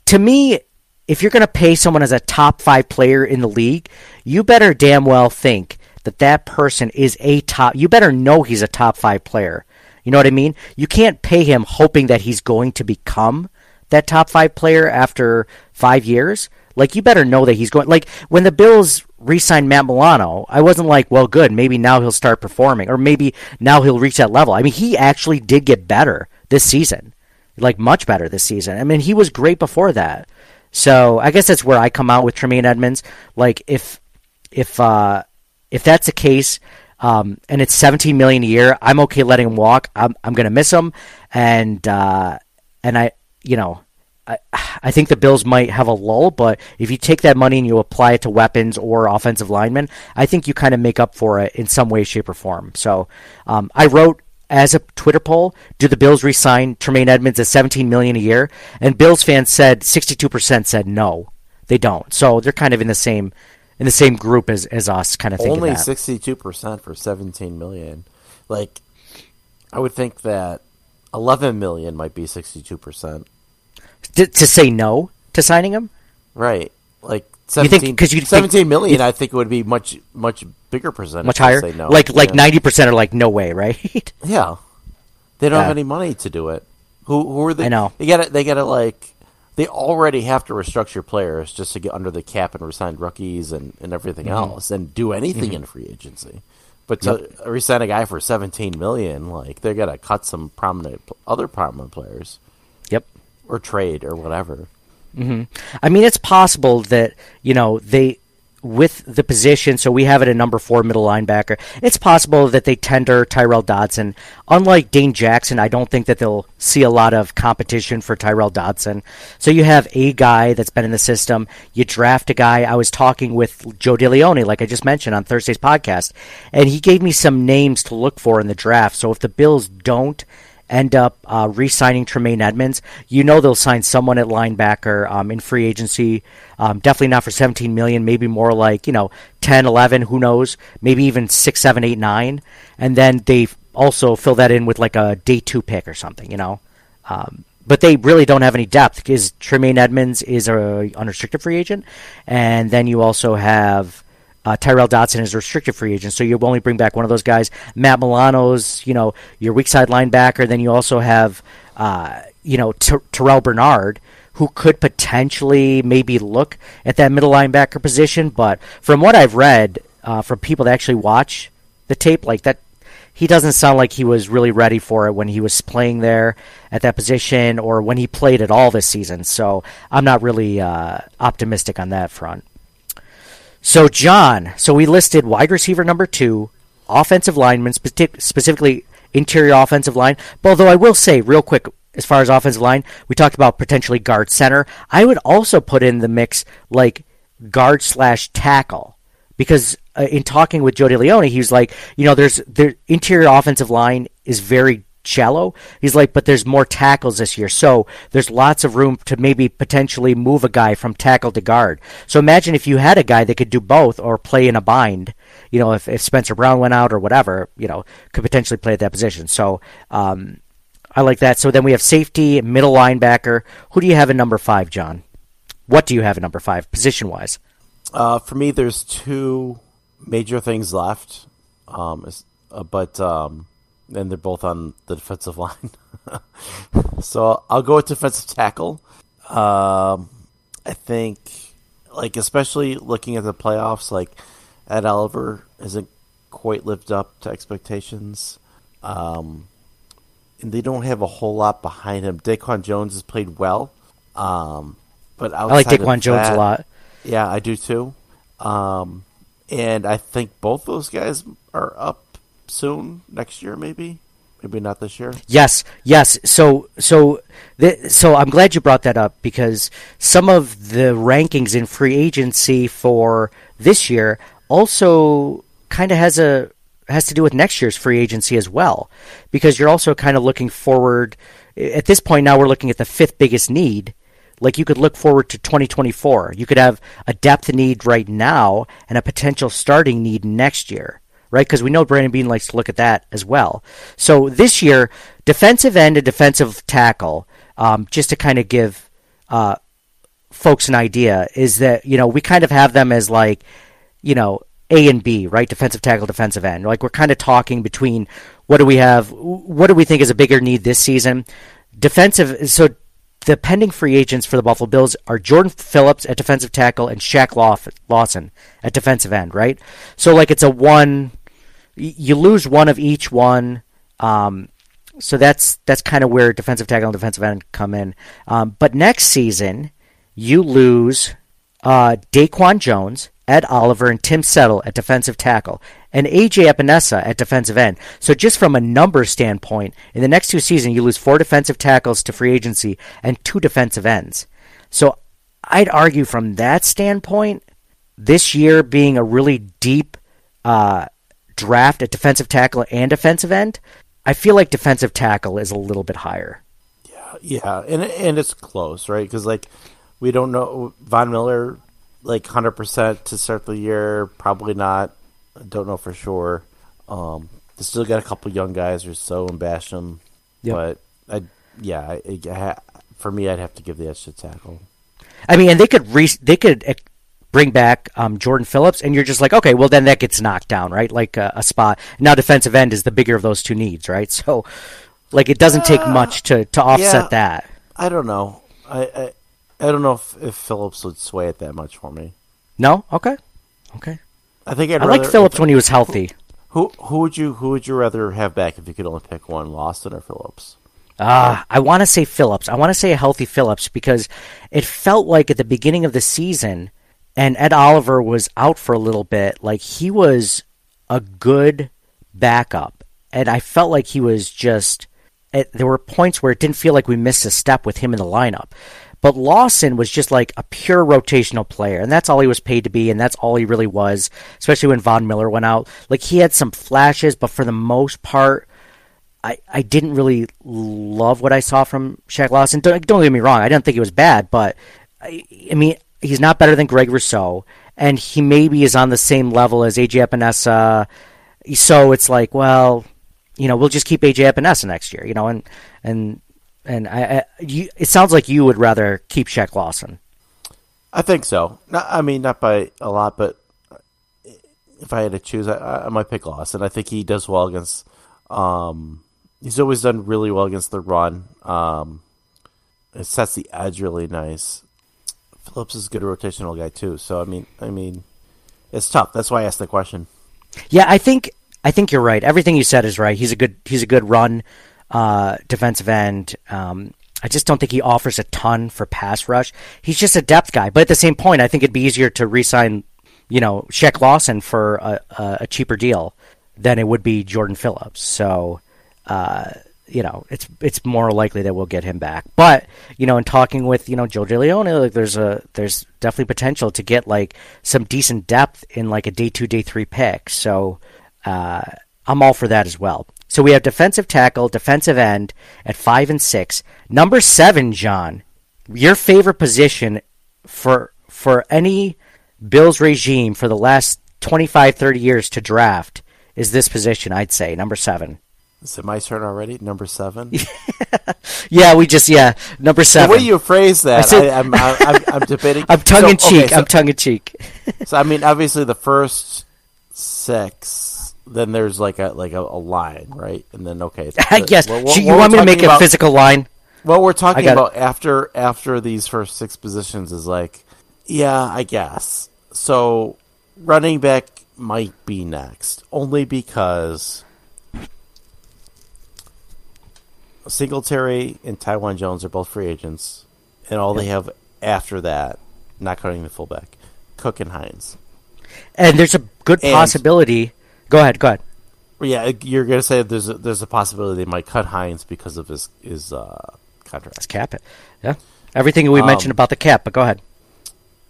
to me. If you're going to pay someone as a top five player in the league, you better damn well think that that person is a top. You better know he's a top five player. You know what I mean? You can't pay him hoping that he's going to become that top five player after five years. Like you better know that he's going. Like when the Bills re-signed Matt Milano, I wasn't like, well, good. Maybe now he'll start performing, or maybe now he'll reach that level. I mean, he actually did get better this season, like much better this season. I mean, he was great before that. So I guess that's where I come out with Tremaine Edmunds. Like if if uh, if that's the case, um, and it's 17 million a year, I'm okay letting him walk. I'm I'm gonna miss him, and uh, and I you know. I, I think the Bills might have a lull, but if you take that money and you apply it to weapons or offensive linemen, I think you kind of make up for it in some way, shape, or form. So um, I wrote as a Twitter poll: Do the Bills re-sign Tremaine Edmunds at 17 million a year? And Bills fans said 62% said no, they don't. So they're kind of in the same in the same group as, as us, kind of thinking Only sixty-two percent for seventeen million. Like, I would think that eleven million might be sixty-two percent. To, to say no to signing him. Right. Like You think- 'cause think- 17 million, I think it would be much much bigger percentage. much to higher. Say no. Like like yeah. ninety percent are like no way, <laughs> right? Yeah, they don't Yeah. have any money to do it. Who who are they? I know. they got to they got to like they already have to restructure players just to get under the cap and resign rookies and, and everything Mm-hmm. else and do anything in free agency. But to resign a guy for 17 million, like they got to cut some prominent other prominent players yep. Or trade or whatever. Mm-hmm. I mean, it's possible that you know they with the position. So we have it at number four, middle linebacker. It's possible that they tender Tyrel Dodson. Unlike Dane Jackson, I don't think that they'll see a lot of competition for Tyrel Dodson. So you have a guy that's been in the system. You draft a guy. I was talking with Joe DeLeone, like I just mentioned on Thursday's podcast, and he gave me some names to look for in the draft. So if the Bills don't end up uh, re-signing Tremaine Edmunds, you know they'll sign someone at linebacker um, in free agency. Um, definitely not for 17 million. Maybe more like you know 10, 11. Who knows? Maybe even six, seven, eight, nine. And then they also fill that in with like a day two pick or something. You know. Um, but they really don't have any depth because Tremaine Edmunds is a unrestricted free agent, and then you also have uh, Tyrel Dodson is a restricted free agent, so you only bring back one of those guys. Matt Milano's, you know, your weak side linebacker. Then you also have, uh, you know, Ter- Terrel Bernard, who could potentially maybe look at that middle linebacker position. But from what I've read uh, from people that actually watch the tape, like that, he doesn't sound like he was really ready for it when he was playing there at that position or when he played at all this season. So I'm not really uh, optimistic on that front. So, John, so we listed wide receiver number two, offensive lineman, speci- specifically interior offensive line. But although I will say, real quick, as far as offensive line, we talked about potentially guard center. I would also put in the mix like guard slash tackle because uh, in talking with Joe DeLeone, he was like, you know, there's the interior offensive line is very shallow. He's like, but there's more tackles this year, so there's lots of room to maybe potentially move a guy from tackle to guard. So imagine if you had a guy that could do both or play in a bind. You know, if, if Spencer Brown went out or whatever, you know, could potentially play at that position. So um, I like that. So then we have safety, middle linebacker. Who do you have in number five, John? What do you have in number five, position wise? Uh, for me, there's two major things left, um, uh, but um, and they're both on the defensive <laughs> line. so I'll go with defensive tackle. Um, I think, like especially looking at the playoffs, like Ed Oliver hasn't quite lived up to expectations. Um, and they don't have a whole lot behind him. DaQuan Jones has played well, um, but I like DaQuan Jones a lot. yeah, I do too. Um, and I think both those guys are up soon next year, maybe, maybe not this year. Yes, yes. So, so, th- so I'm glad you brought that up because some of the rankings in free agency for this year also kind of has a has to do with next year's free agency as well, because you're also kind of looking forward. At this point now, we're looking at the fifth biggest need. Like you could look forward to 2024. You could have a depth need right now and a potential starting need next year right? Because we know Brandon Beane likes to look at that as well. So this year, defensive end and defensive tackle, um, just to kind of give uh, folks an idea, is that you know we kind of have them as like you know A and B, right? Defensive tackle, defensive end. Like we're kind of talking between what do we have, what do we think is a bigger need this season? Defensive. So the pending free agents for the Buffalo Bills are Jordan Phillips at defensive tackle and Shaq Lawson at defensive end, right? So like it's a one, you lose one of each one. Um, so that's that's kind of where defensive tackle and defensive end come in. Um, but next season, you lose uh, DaQuan Jones, Ed Oliver, and Tim Settle at defensive tackle, and AJ Epenesa at defensive end. So just from a number standpoint, in the next two seasons, you lose four defensive tackles to free agency and two defensive ends. So I'd argue from that standpoint, this year being a really deep uh, draft at defensive tackle and defensive end, I feel like defensive tackle is a little bit higher. Yeah, yeah, and and it's close, right? Because like we don't know Von Miller, like hundred percent to start the year, probably not. I don't know for sure. Um, they still got a couple young guys or so in Basham, Yep. but I yeah, I, I for me, I'd have to give the edge to tackle. I mean, and they could re- they could bring back um, Jordan Phillips, and you're just like, okay, well then that gets knocked down, right? Like a, a spot. Now defensive end is the bigger of those two needs, right? <laughs> So, like it doesn't take much to to offset yeah. that. I don't know. I, I I don't know if, if Phillips would sway it that much for me. No, okay, okay. I think I'd I like Phillips when he was healthy. Who who would you who would you rather have back if you could only pick one, Lawson or Phillips? Ah, I want to say Phillips. I want to say a healthy Phillips because it felt like at the beginning of the season, and Ed Oliver was out for a little bit. Like he was a good backup, and I felt like he was just. It, there were points where it didn't feel like we missed a step with him in the lineup. But Lawson was just like a pure rotational player, and that's all he was paid to be, and that's all he really was, especially when Von Miller went out. Like he had some flashes, but for the most part, I, I didn't really love what I saw from Shaq Lawson. Don't, don't get me wrong, I didn't think it was bad, but I, I mean, he's not better than Greg Rousseau, and he maybe is on the same level as AJ Epenesa. So it's like, well, you know, we'll just keep AJ Epenesa next year, you know, and and and I, I you, it sounds like you would rather keep Shaq Lawson. I think so. Not, I mean, not by a lot, but if I had to choose, I, I might pick Lawson. I think he does well against. Um, he's always done really well against the run. Um, it sets the edge really nice. Phillips is a good rotational guy too. So I mean, I mean, it's tough. That's why I asked the question. Yeah, I think I think you're right. Everything you said is right. He's a good he's a good run uh, defensive end. Um, I just don't think he offers a ton for pass rush. He's just a depth guy. But at the same point, I think it'd be easier to re-sign, you know, Shaq Lawson for a, a, a cheaper deal than it would be Jordan Phillips. So, uh, you know, it's it's more likely that we'll get him back. But you know, in talking with you know Joe DeLeone, like there's a there's definitely potential to get like some decent depth in like a day two, day three pick. So uh, I'm all for that as well. So we have defensive tackle, defensive end at five and six. Number seven, John, your favorite position for for any Bills regime for the last 25, 30 years to draft is this position, I'd say, number seven. Is it my turn already? Number seven. <laughs> Yeah, we just yeah, number the seven. way you phrase that, I am I'm, I'm, I'm <laughs> debating. I'm tongue So, in cheek. okay, so- I'm tongue in cheek. <laughs> So I mean, obviously the first six, then there's like a like a, a line, right? And then okay, I guess Well, what- you what want me to make talking a physical line. What we're talking got it. about after after these first six positions is like, yeah, I guess. So running back might be next, only because Singletary and Taiwan Jones are both free agents, and all they have after that, not counting the fullback, Cook and Hines. And there's a good And- possibility. Go ahead. Go ahead. Yeah, you're gonna say there's a, there's a possibility they might cut Hines because of his his uh, contract. Let's cap it. Yeah. Everything we Um, mentioned about the cap, but go ahead.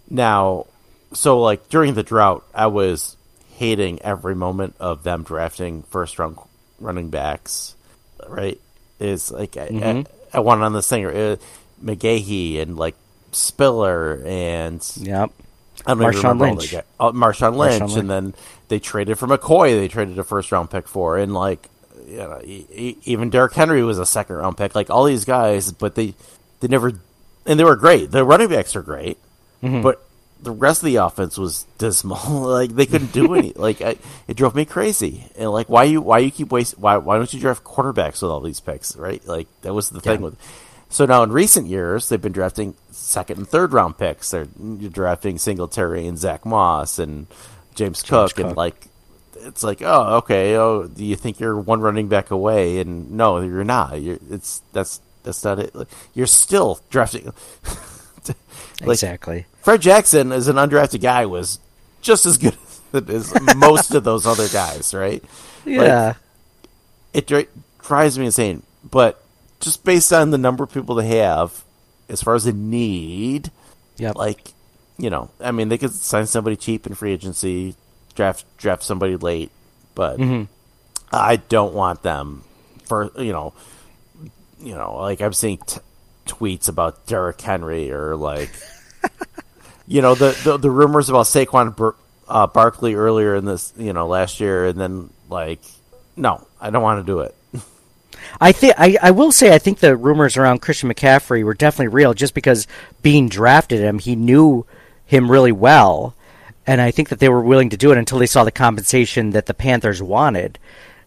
Now, so like during the drought, I was hating every moment of them drafting first round running backs. Right? Is like I, Mhm. I, I wanted on this thing uh, McGahee and like Spiller and Yep. I don't Marshawn remember Lynch. the oh, Marshawn Lynch, Lynch. and then they traded for McCoy. They traded a first round pick for, and like you know, e- e- even Derrick Henry was a second round pick. Like all these guys, but they they never, and they were great. The running backs are great, Mm-hmm. but the rest of the offense was dismal. <laughs> like they couldn't do any. <laughs> like I, it drove me crazy. And like why you why you keep wasting why why don't you draft quarterbacks with all these picks? Right? Like that was the thing Yeah. with. So now in recent years, they've been drafting second and third round picks. They're drafting Singletary and Zach Moss and James, Cook, and like it's like oh okay oh do you think you're one running back away and no you're not you're it's that's that's not it Like, you're still drafting <laughs> like exactly. Fred Jackson as an undrafted guy was just as good <laughs> as most of those other guys right Yeah. it drives me insane. But just based on the number of people they have, as far as the need, yep. like you know, I mean, they could sign somebody cheap in free agency, draft draft somebody late, but Mm-hmm. I don't want them for you know, you know, like I'm seeing t- tweets about Derrick Henry or like, <laughs> you know, the, the the rumors about Saquon Bar- uh, Barkley earlier in this, you know, last year, and then like, no, I don't want to do it. I think I, I will say I think the rumors around Christian McCaffrey were definitely real just because Beane drafted him, he knew him really well and I think that they were willing to do it until they saw the compensation that the Panthers wanted.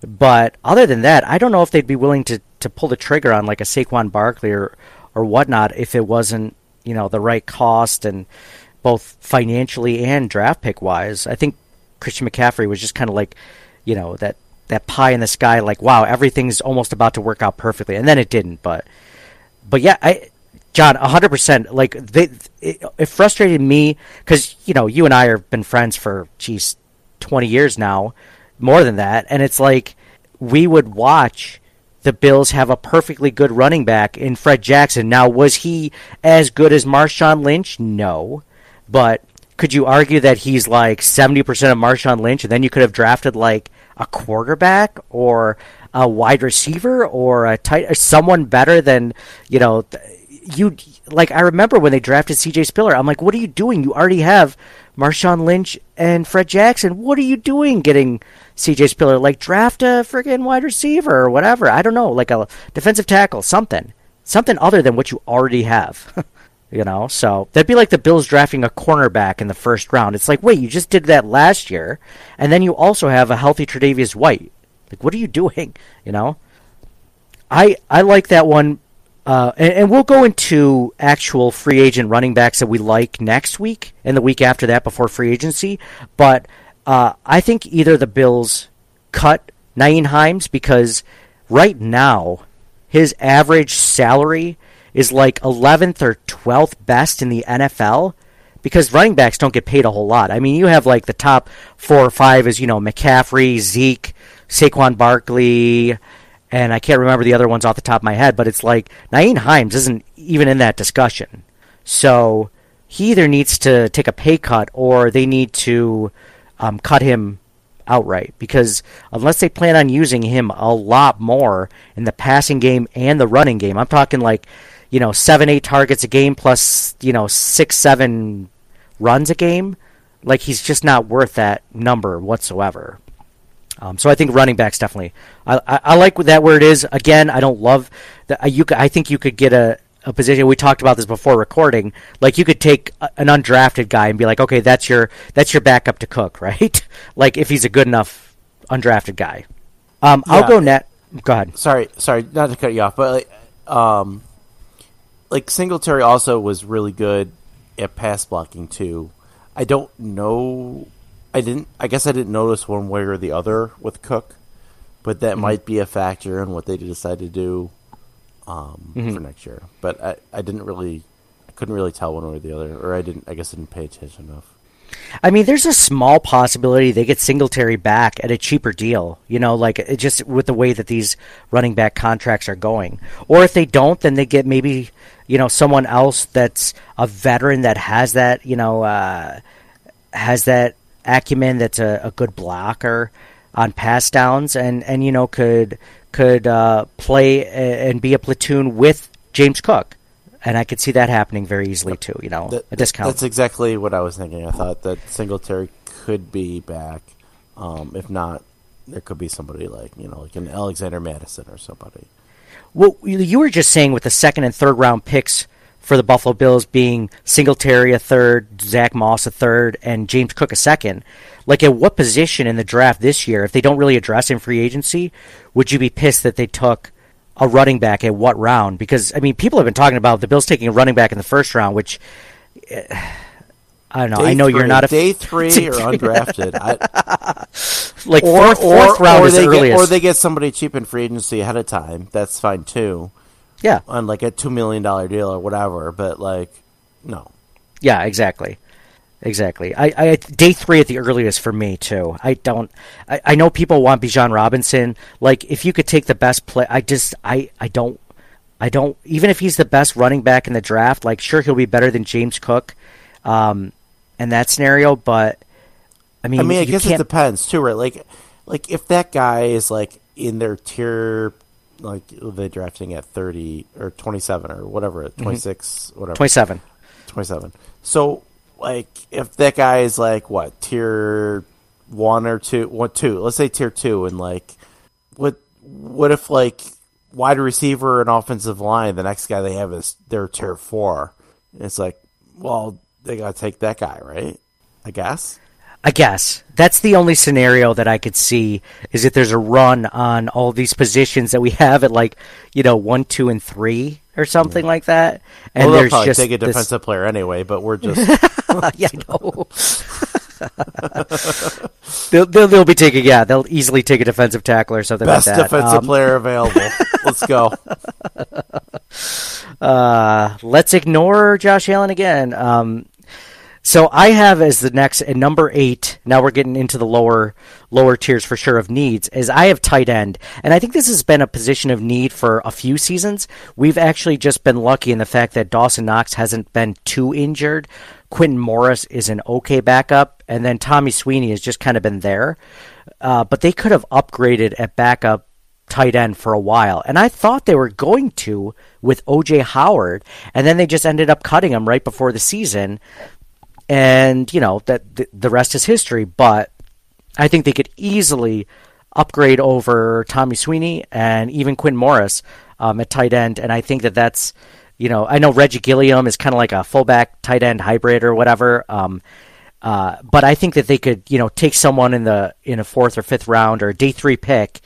But other than that, I don't know if they'd be willing to, to pull the trigger on like a Saquon Barkley or or whatnot if it wasn't you know the right cost and both financially and draft pick wise. I think Christian McCaffrey was just kind of like you know that that pie in the sky, like wow, everything's almost about to work out perfectly, and then it didn't. But but yeah, I John, hundred percent. Like they, it, it frustrated me because you know you and I have been friends for geez, twenty years now, more than that, and it's like we would watch the Bills have a perfectly good running back in Fred Jackson. Now, was he as good as Marshawn Lynch? No, but could you argue that he's like seventy percent of Marshawn Lynch, and then you could have drafted like a quarterback or a wide receiver or a tight, someone better than you know. You like I remember when they drafted C.J. Spiller. I'm like, what are you doing? You already have Marshawn Lynch and Fred Jackson. What are you doing getting C.J. Spiller? Like draft a freaking wide receiver or whatever. I don't know, like a defensive tackle, something, something other than what you already have. <laughs> you know, so that'd be like the Bills drafting a cornerback in the first round. It's like, wait, you just did that last year, and then you also have a healthy Tre'Davious White. Like, what are you doing? <laughs> You know, I I like that one uh, and, and, we'll go into actual free agent running backs that we like next week and the week after that before free agency. But uh, I think either the Bills cut Nyheim Hines because right now his average salary is like 11th or 12th best in the NFL because running backs don't get paid a whole lot. I mean, you have like the top four or five is, you know, McCaffrey, Zeke, Saquon Barkley, and I can't remember the other ones off the top of my head, but it's like Nyheim Hines isn't even in that discussion. So he either needs to take a pay cut or they need to um, cut him outright because unless they plan on using him a lot more in the passing game and the running game, I'm talking like you know seven eight targets a game plus you know six seven runs a game. Like he's just not worth that number whatsoever. Um, so I think running backs definitely. I, I, I, like that where it is. Again, I don't love that. You, I think you could get a, a position. We talked about this before recording. Like you could take a, an undrafted guy and be like, okay, that's your that's your backup to Cook, <laughs> right? like if he's a good enough undrafted guy. Um, yeah. I'll go net. Go ahead. Sorry, sorry, not to cut you off, but like, um, like Singletary also was really good at pass blocking too. I don't know I didn't. I guess I didn't notice one way or the other with Cook, but that mm-hmm. might be a factor in what they decide to do um, mm-hmm. for next year. But I, I didn't really, I couldn't really tell one way or the other, or I didn't. I guess I didn't pay attention enough. I mean, there's a small possibility they get Singletary back at a cheaper deal. You know, like just with the way that these running back contracts are going. Or if they don't, then they get maybe you know someone else that's a veteran that has that you know uh, has that acumen that's a, a good blocker on pass downs and, and you know could could uh, play and be a platoon with James Cook. And I could see that happening very easily too. You know, that, a discount. That's exactly what I was thinking. I thought that Singletary could be back. Um, if not, there could be somebody like you know, like an Alexander Mattison or somebody. Well, you were just saying with the second and third round picks for the Buffalo Bills being Singletary a third, Zach Moss a third, and James Cook a second. Like, at what position in the draft this year, if they don't really address in free agency, would you be pissed that they took a running back at what round? Because, I mean, people have been talking about the Bills taking a running back in the first round, which. Uh, I don't know. Day I know you you're not a day three <laughs> or undrafted. I, like or, fourth, fourth or, round or is they earliest. Get, or they get somebody cheap in free agency ahead of time. That's fine too. Yeah. On like a two million dollar deal or whatever, but like, no. Yeah, exactly. Exactly. I, I day three at the earliest for me too. I don't. I, I know people want Bijan Robinson. Like if you could take the best play, I just I I don't. I don't. Even if he's the best running back in the draft, like sure he'll be better than James Cook, um, in that scenario. But I mean, I mean, I guess can't... it depends too, right? Like, like if that guy is like in their tier like they drafting at 30 or 27 or whatever, mm-hmm. 26, mm-hmm. whatever. 27. 27. So, like, if that guy is like, what, tier one or two, what, two, let's say tier two, and like, what, what if like wide receiver and offensive line, the next guy they have is their tier four? And it's like, well, they got to take that guy, right? I guess. I guess that's the only scenario that I could see is if there's a run on all these positions that we have at like you know one, two, and three or something like that, and well, they'll there's probably just take a this- defensive player anyway, but we're just <laughs> yeah, no. <laughs> they'll, they'll they'll be taking yeah they'll easily take a defensive tackle or something best like that. defensive Um, player <laughs> available. Let's go. Uh, let's ignore Josh Allen again. Um, so I have as the next at number eight. Now we're getting into the lower lower tiers for sure of needs. Is I have tight end, and I think this has been a position of need for a few seasons. We've actually just been lucky in the fact that Dawson Knox hasn't been too injured. Quintin Morris is an okay backup, and then Tommy Sweeney has just kind of been there. Uh, but they could have upgraded at backup tight end for a while. And I thought they were going to with OJ Howard, and then they just ended up cutting him right before the season. And, you know, that the, rest is history, but I think they could easily upgrade over Tommy Sweeney and even Quinn Morris um, at tight end. And I think that that's, you know, I know Reggie Gilliam is kind of like a fullback tight end hybrid or whatever. Um, uh, but I think that they could, you know, take someone in the in a fourth or fifth round or a day three pick,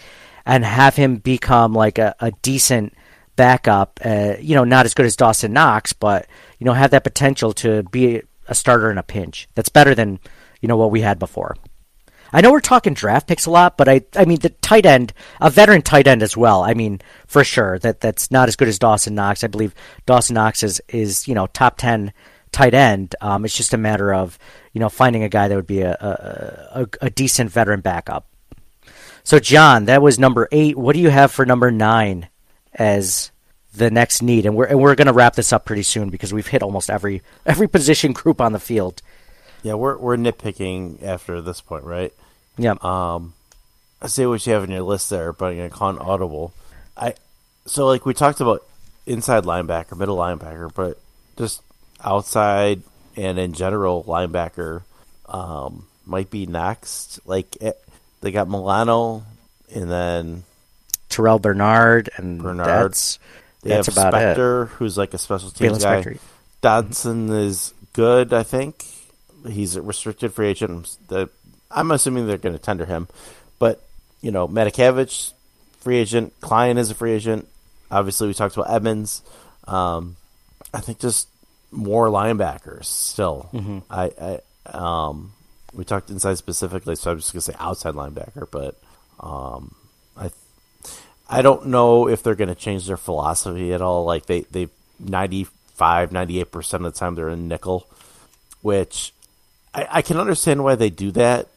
and have him become like a, a decent backup. Uh, you know, not as good as Dawson Knox, but you know, have that potential to be a starter in a pinch. That's better than you know what we had before. I know we're talking draft picks a lot, but I I mean the tight end, a veteran tight end as well. I mean for sure that that's not as good as Dawson Knox. I believe Dawson Knox is is you know top ten tight end. Um, it's just a matter of you know finding a guy that would be a a, a, a decent veteran backup. So John, that was number eight. What do you have for number nine as the next need? And we're and we're going to wrap this up pretty soon because we've hit almost every every position group on the field. Yeah, we're we're nitpicking after this point, right? Yeah. Um, I see what you have in your list there, but I'm gonna call an audible. I so like we talked about inside linebacker, middle linebacker, but just outside and in general linebacker um, might be next. Like it, they got Milano, and then Terrel Bernard and Bernard. That's they that's have about it. Who's like a special teams guy. Dodson is good, I think. He's a restricted free agent. The, I'm assuming they're going to tender him, but you know, Matakevich, free agent. Klein is a free agent. Obviously, we talked about Edmunds. Um, I think just more linebackers still. Mm-hmm. I, I um, we talked inside specifically, so I'm just going to say outside linebacker, but um, I I don't know if they're going to change their philosophy at all. Like they they 95, 98 percent of the time they're in nickel, which I, I can understand why they do that.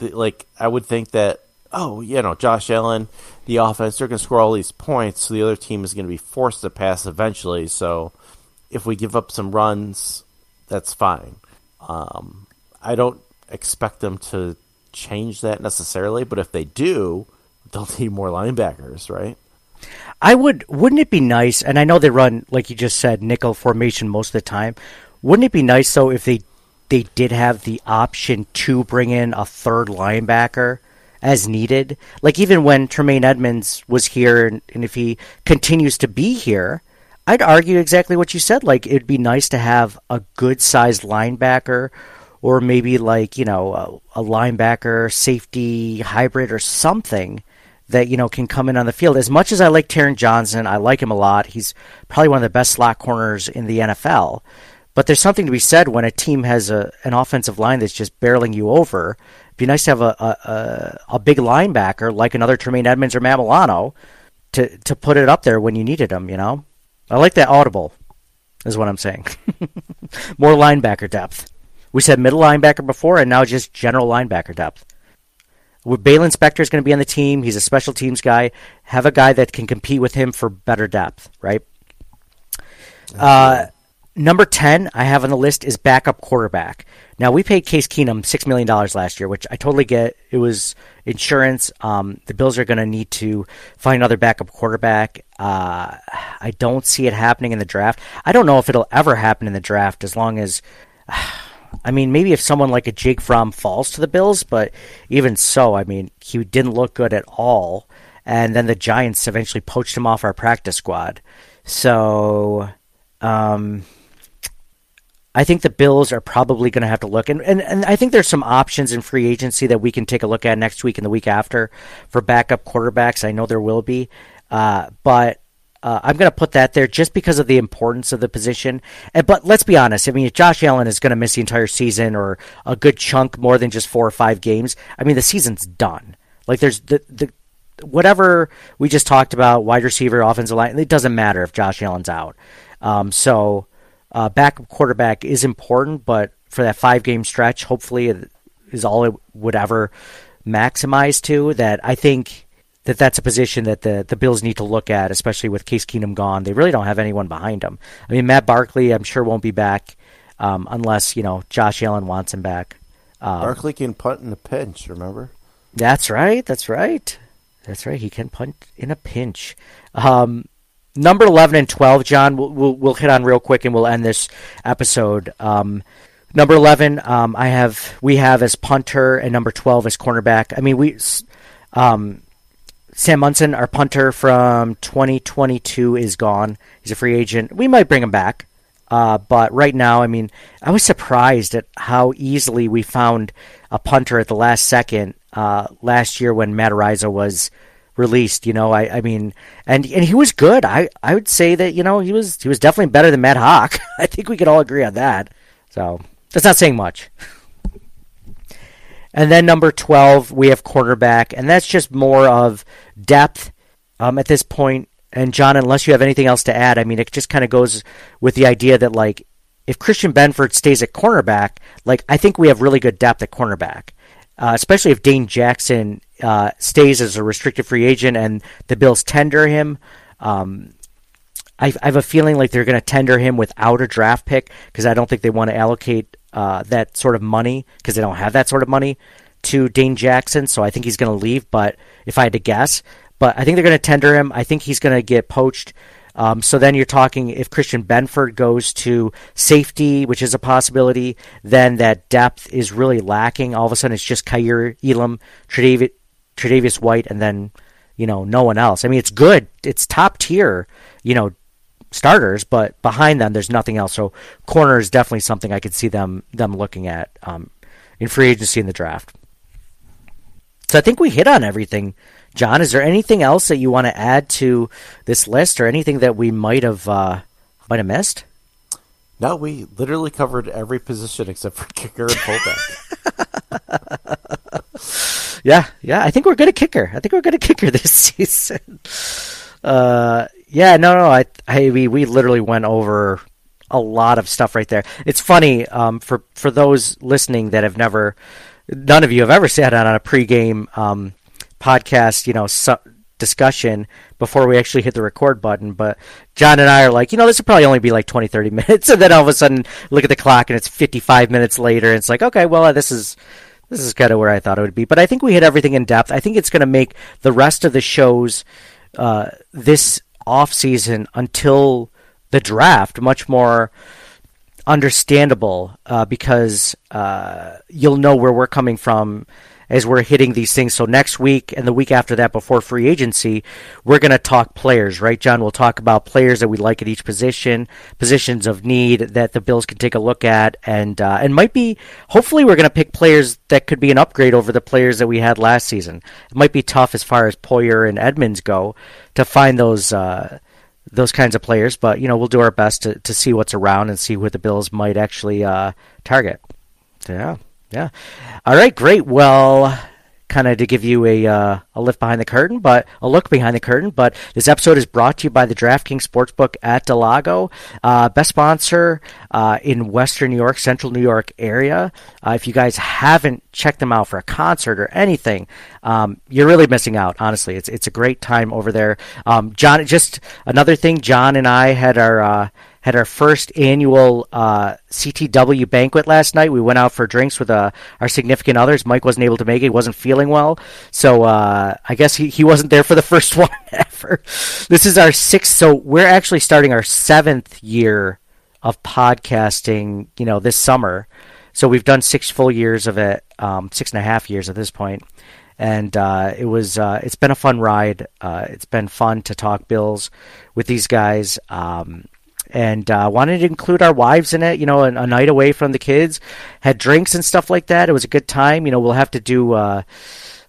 Like I would think that oh you know Josh Allen, the offense they're going to score all these points, so the other team is going to be forced to pass eventually. So if we give up some runs, that's fine. Um, I don't expect them to change that necessarily, but if they do, they'll need more linebackers, right? I would. Wouldn't it be nice? And I know they run like you just said nickel formation most of the time. Wouldn't it be nice though if they they did have the option to bring in a third linebacker as needed? Like even when Tremaine Edmunds was here, and, and if he continues to be here, I'd argue exactly what you said. Like it'd be nice to have a good sized linebacker. Or maybe like you know a, a linebacker safety hybrid or something that you know can come in on the field. As much as I like Taron Johnson, I like him a lot. He's probably one of the best slot corners in the NFL. But there's something to be said when a team has a an offensive line that's just barreling you over. It'd be nice to have a a, a, big linebacker like another Tremaine Edmunds or Matt Milano to to put it up there when you needed him. You know, I like that audible. Is what I'm saying. <laughs> More linebacker depth. We said middle linebacker before, and now just general linebacker depth. With Baylon Spector is going to be on the team. He's a special teams guy. Have a guy that can compete with him for better depth, right? Uh, number 10 I have on the list is backup quarterback. Now, we paid Case Keenum $6 million last year, which I totally get. It was insurance. Um, the Bills are going to need to find another backup quarterback. Uh, I don't see it happening in the draft. I don't know if it'll ever happen in the draft as long as. I mean, maybe if someone like a Jake Fromm falls to the Bills, but even so, I mean, he didn't look good at all. And then the Giants eventually poached him off our practice squad. So, um, I think the Bills are probably going to have to look, and, and, and I think there's some options in free agency that we can take a look at next week and the week after for backup quarterbacks. I know there will be, uh, but uh, I'm going to put that there just because of the importance of the position. And, but let's be honest. I mean, if Josh Allen is going to miss the entire season or a good chunk more than just four or five games, I mean, the season's done. Like there's the the whatever we just talked about, wide receiver, offensive line. It doesn't matter if Josh Allen's out. Um, so uh, backup quarterback is important, but for that five game stretch, hopefully it is all it would ever maximize to. That I think that that's a position that the the Bills need to look at, especially with Case Keenum gone. They really don't have anyone behind him. I mean, Matt Barkley, I'm sure won't be back um, unless you know Josh Allen wants him back. Um, Barkley can punt in a pinch. Remember? That's right. That's right. That's right. He can punt in a pinch. Um, number 11 and 12, John, we'll, we'll, we'll, hit on real quick and we'll end this episode. Um, number 11, um, I have, we have as punter and number 12 as cornerback. I mean, we, um, Sam Munson, our punter from 2022 is gone. He's a free agent. We might bring him back. Uh, but right now, I mean, I was surprised at how easily we found a punter at the last second uh, last year when Matt Araiza was released. You know, I, I mean, and and he was good. I, I would say that you know he was he was definitely better than Matt Haack. <laughs> I think we could all agree on that. So that's not saying much. <laughs> And then number twelve, we have quarterback, and that's just more of depth um, at this point. And John, unless you have anything else to add, I mean, it just kind of goes with the idea that like if Christian Benford stays at cornerback, like I think we have really good depth at cornerback uh, especially if Dane Jackson uh, stays as a restricted free agent and the Bills tender him. Um, I, I, have a feeling like they're going to tender him without a draft pick because I don't think they want to allocate uh, that sort of money because they don't have that sort of money to Dane Jackson. So I think he's going to leave. But if I had to guess, but I think they're going to tender him. I think he's going to get poached um, so then you're talking if Christian Benford goes to safety, which is a possibility, then that depth is really lacking. All of a sudden, it's just Kaiir Elam, Tre'Davious White, and then you know no one else. I mean, it's good. It's top tier. You know, starters, but behind them, there's nothing else. So corner is definitely something I could see them them looking at um, in free agency in the draft. So I think we hit on everything John, is there anything else that you want to add to this list, or anything that we might have uh, might have missed? No, we literally covered every position except for kicker and fullback. <laughs> yeah, yeah, I think we're good at kicker. I think we're good at kicker this <laughs> season. Uh, yeah, no, no, I, we, we literally went over a lot of stuff right there. It's funny um, for for those listening that have never, none of you have ever sat on a pregame um, podcast, you know, su- discussion before we actually hit the record button. But John and I are like, you know, this will probably only be like 20, 30 <laughs> minutes. And then all of a sudden, look at the clock and it's 55 minutes later. And it's like, okay, well, this is. This is kind of where I thought it would be, but I think we hit everything in depth. I think it's going to make the rest of the shows uh, this off season until the draft much more understandable uh, because uh, you'll know where we're coming from as we're hitting these things. So next week and the week after that, before free agency, we're going to talk players, right, John? We'll talk about players that we like at each position, positions of need that the Bills can take a look at, and uh, and might be. Hopefully, we're going to pick players that could be an upgrade over the players that we had last season. It might be tough as far as Poyer and Edmunds go to find those. Uh, those kinds of players, but you know we'll do our best to, to see what's around and see what the Bills might actually uh, target. Yeah. Yeah. All right, great. Well, kind of to give you a uh, a lift behind the curtain, but a look behind the curtain. But this episode is brought to you by the DraftKings Sportsbook at del Lago, uh, best sponsor uh, in Western New York, Central New York area. Uh, if you guys haven't checked them out for a concert or anything, um, you're really missing out. Honestly, it's it's a great time over there. Um, John, just another thing, John and I had our uh, had our first annual uh, CTW banquet last night. We went out for drinks with uh, our significant others. Mike wasn't able to make it; he wasn't feeling well, so uh, I guess he, he wasn't there for the <laughs> first one ever. This is our sixth, so we're actually starting our seventh year of podcasting. You know, this summer, so we've done six full years of it, um, six and a half years at this point. and uh, it was uh, it's been a fun ride. Uh, it's been fun to talk Bills with these guys. Um, and uh, wanted to include our wives in it. You know, a, a, night away from the kids, had drinks and stuff like that. It was a good time. You know, we'll have to do. Uh,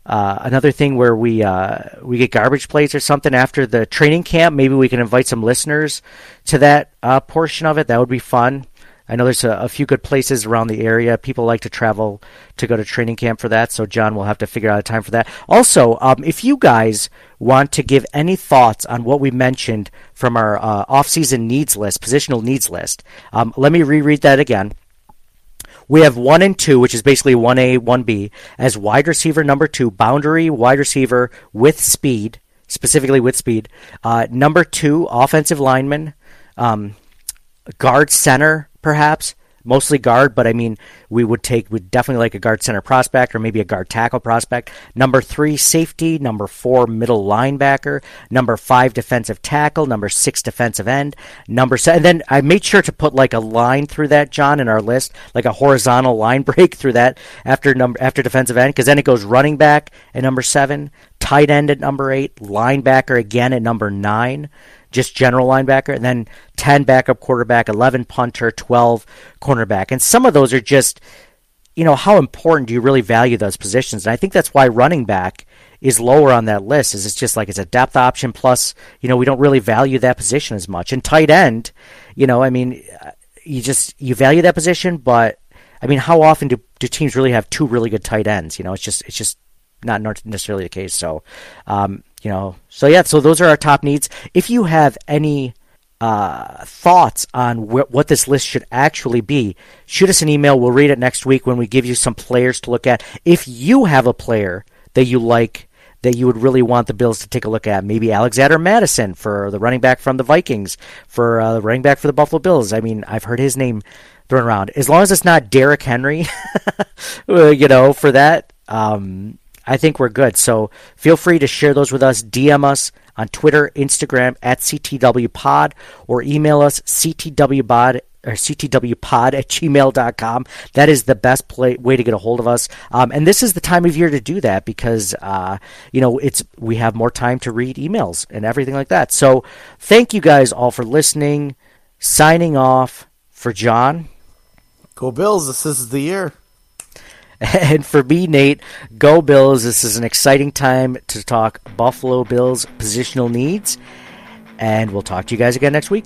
uh, another thing where we uh, we get garbage plates or something after the training camp. Maybe we can invite some listeners to that uh, portion of it. That would be fun. I know there's a, a, few good places around the area. People like to travel to go to training camp for that. So John will have to figure out a time for that. Also, um, if you guys want to give any thoughts on what we mentioned from our uh, off-season needs list, positional needs list, um, let me reread that again. We have one and two, which is basically one A, one B, as wide receiver number two, boundary wide receiver with speed, specifically with speed. Uh, number two, offensive lineman, um, guard center, perhaps mostly guard, but I mean, we would take, we'd definitely like a guard center prospect or maybe a guard tackle prospect. Number three, safety. Number four, middle linebacker. Number five, defensive tackle. Number six, defensive end. Number seven, and then I made sure to put like a line through that, John, in our list, like a horizontal <laughs> line break through that after number, after defensive end, because then it goes running back at number seven, tight end at number eight, linebacker again at number nine just general linebacker, and then 10 backup quarterback, 11 punter, 12 cornerback. And some of those are just, you know, how important do you really value those positions? And I think that's why running back is lower on that list is it's just like it's a depth option plus you know we don't really value that position as much and tight end you know i mean you just you value that position but i mean how often do, do teams really have two really good tight ends you know it's just it's just not necessarily the case so um, you know, so yeah, so those are our top needs. If you have any uh, thoughts on wh- what this list should actually be, shoot us an email. We'll read it next week when we give you some players to look at. If you have a player that you like, that you would really want the Bills to take a look at, maybe Alexander Mattison for the running back from the Vikings, for uh, the running back for the Buffalo Bills. I mean, I've heard his name thrown around. As long as it's not Derrick Henry, <laughs> you know, for that. Um, I think we're good. So feel free to share those with us. DM us on Twitter, Instagram at CTWPod, or email us CTWPod or ctwpod at gmail.com. That is the best play, way to get a hold of us. Um, and this is the time of year to do that because, uh, you know, it's, we have more time to read emails and everything like that. So thank you guys all for listening. Signing off for John. Go Bills. This is the year. <laughs> And for me, Nate, go Bills. This is an exciting time to talk Buffalo Bills positional needs. And we'll talk to you guys again next week.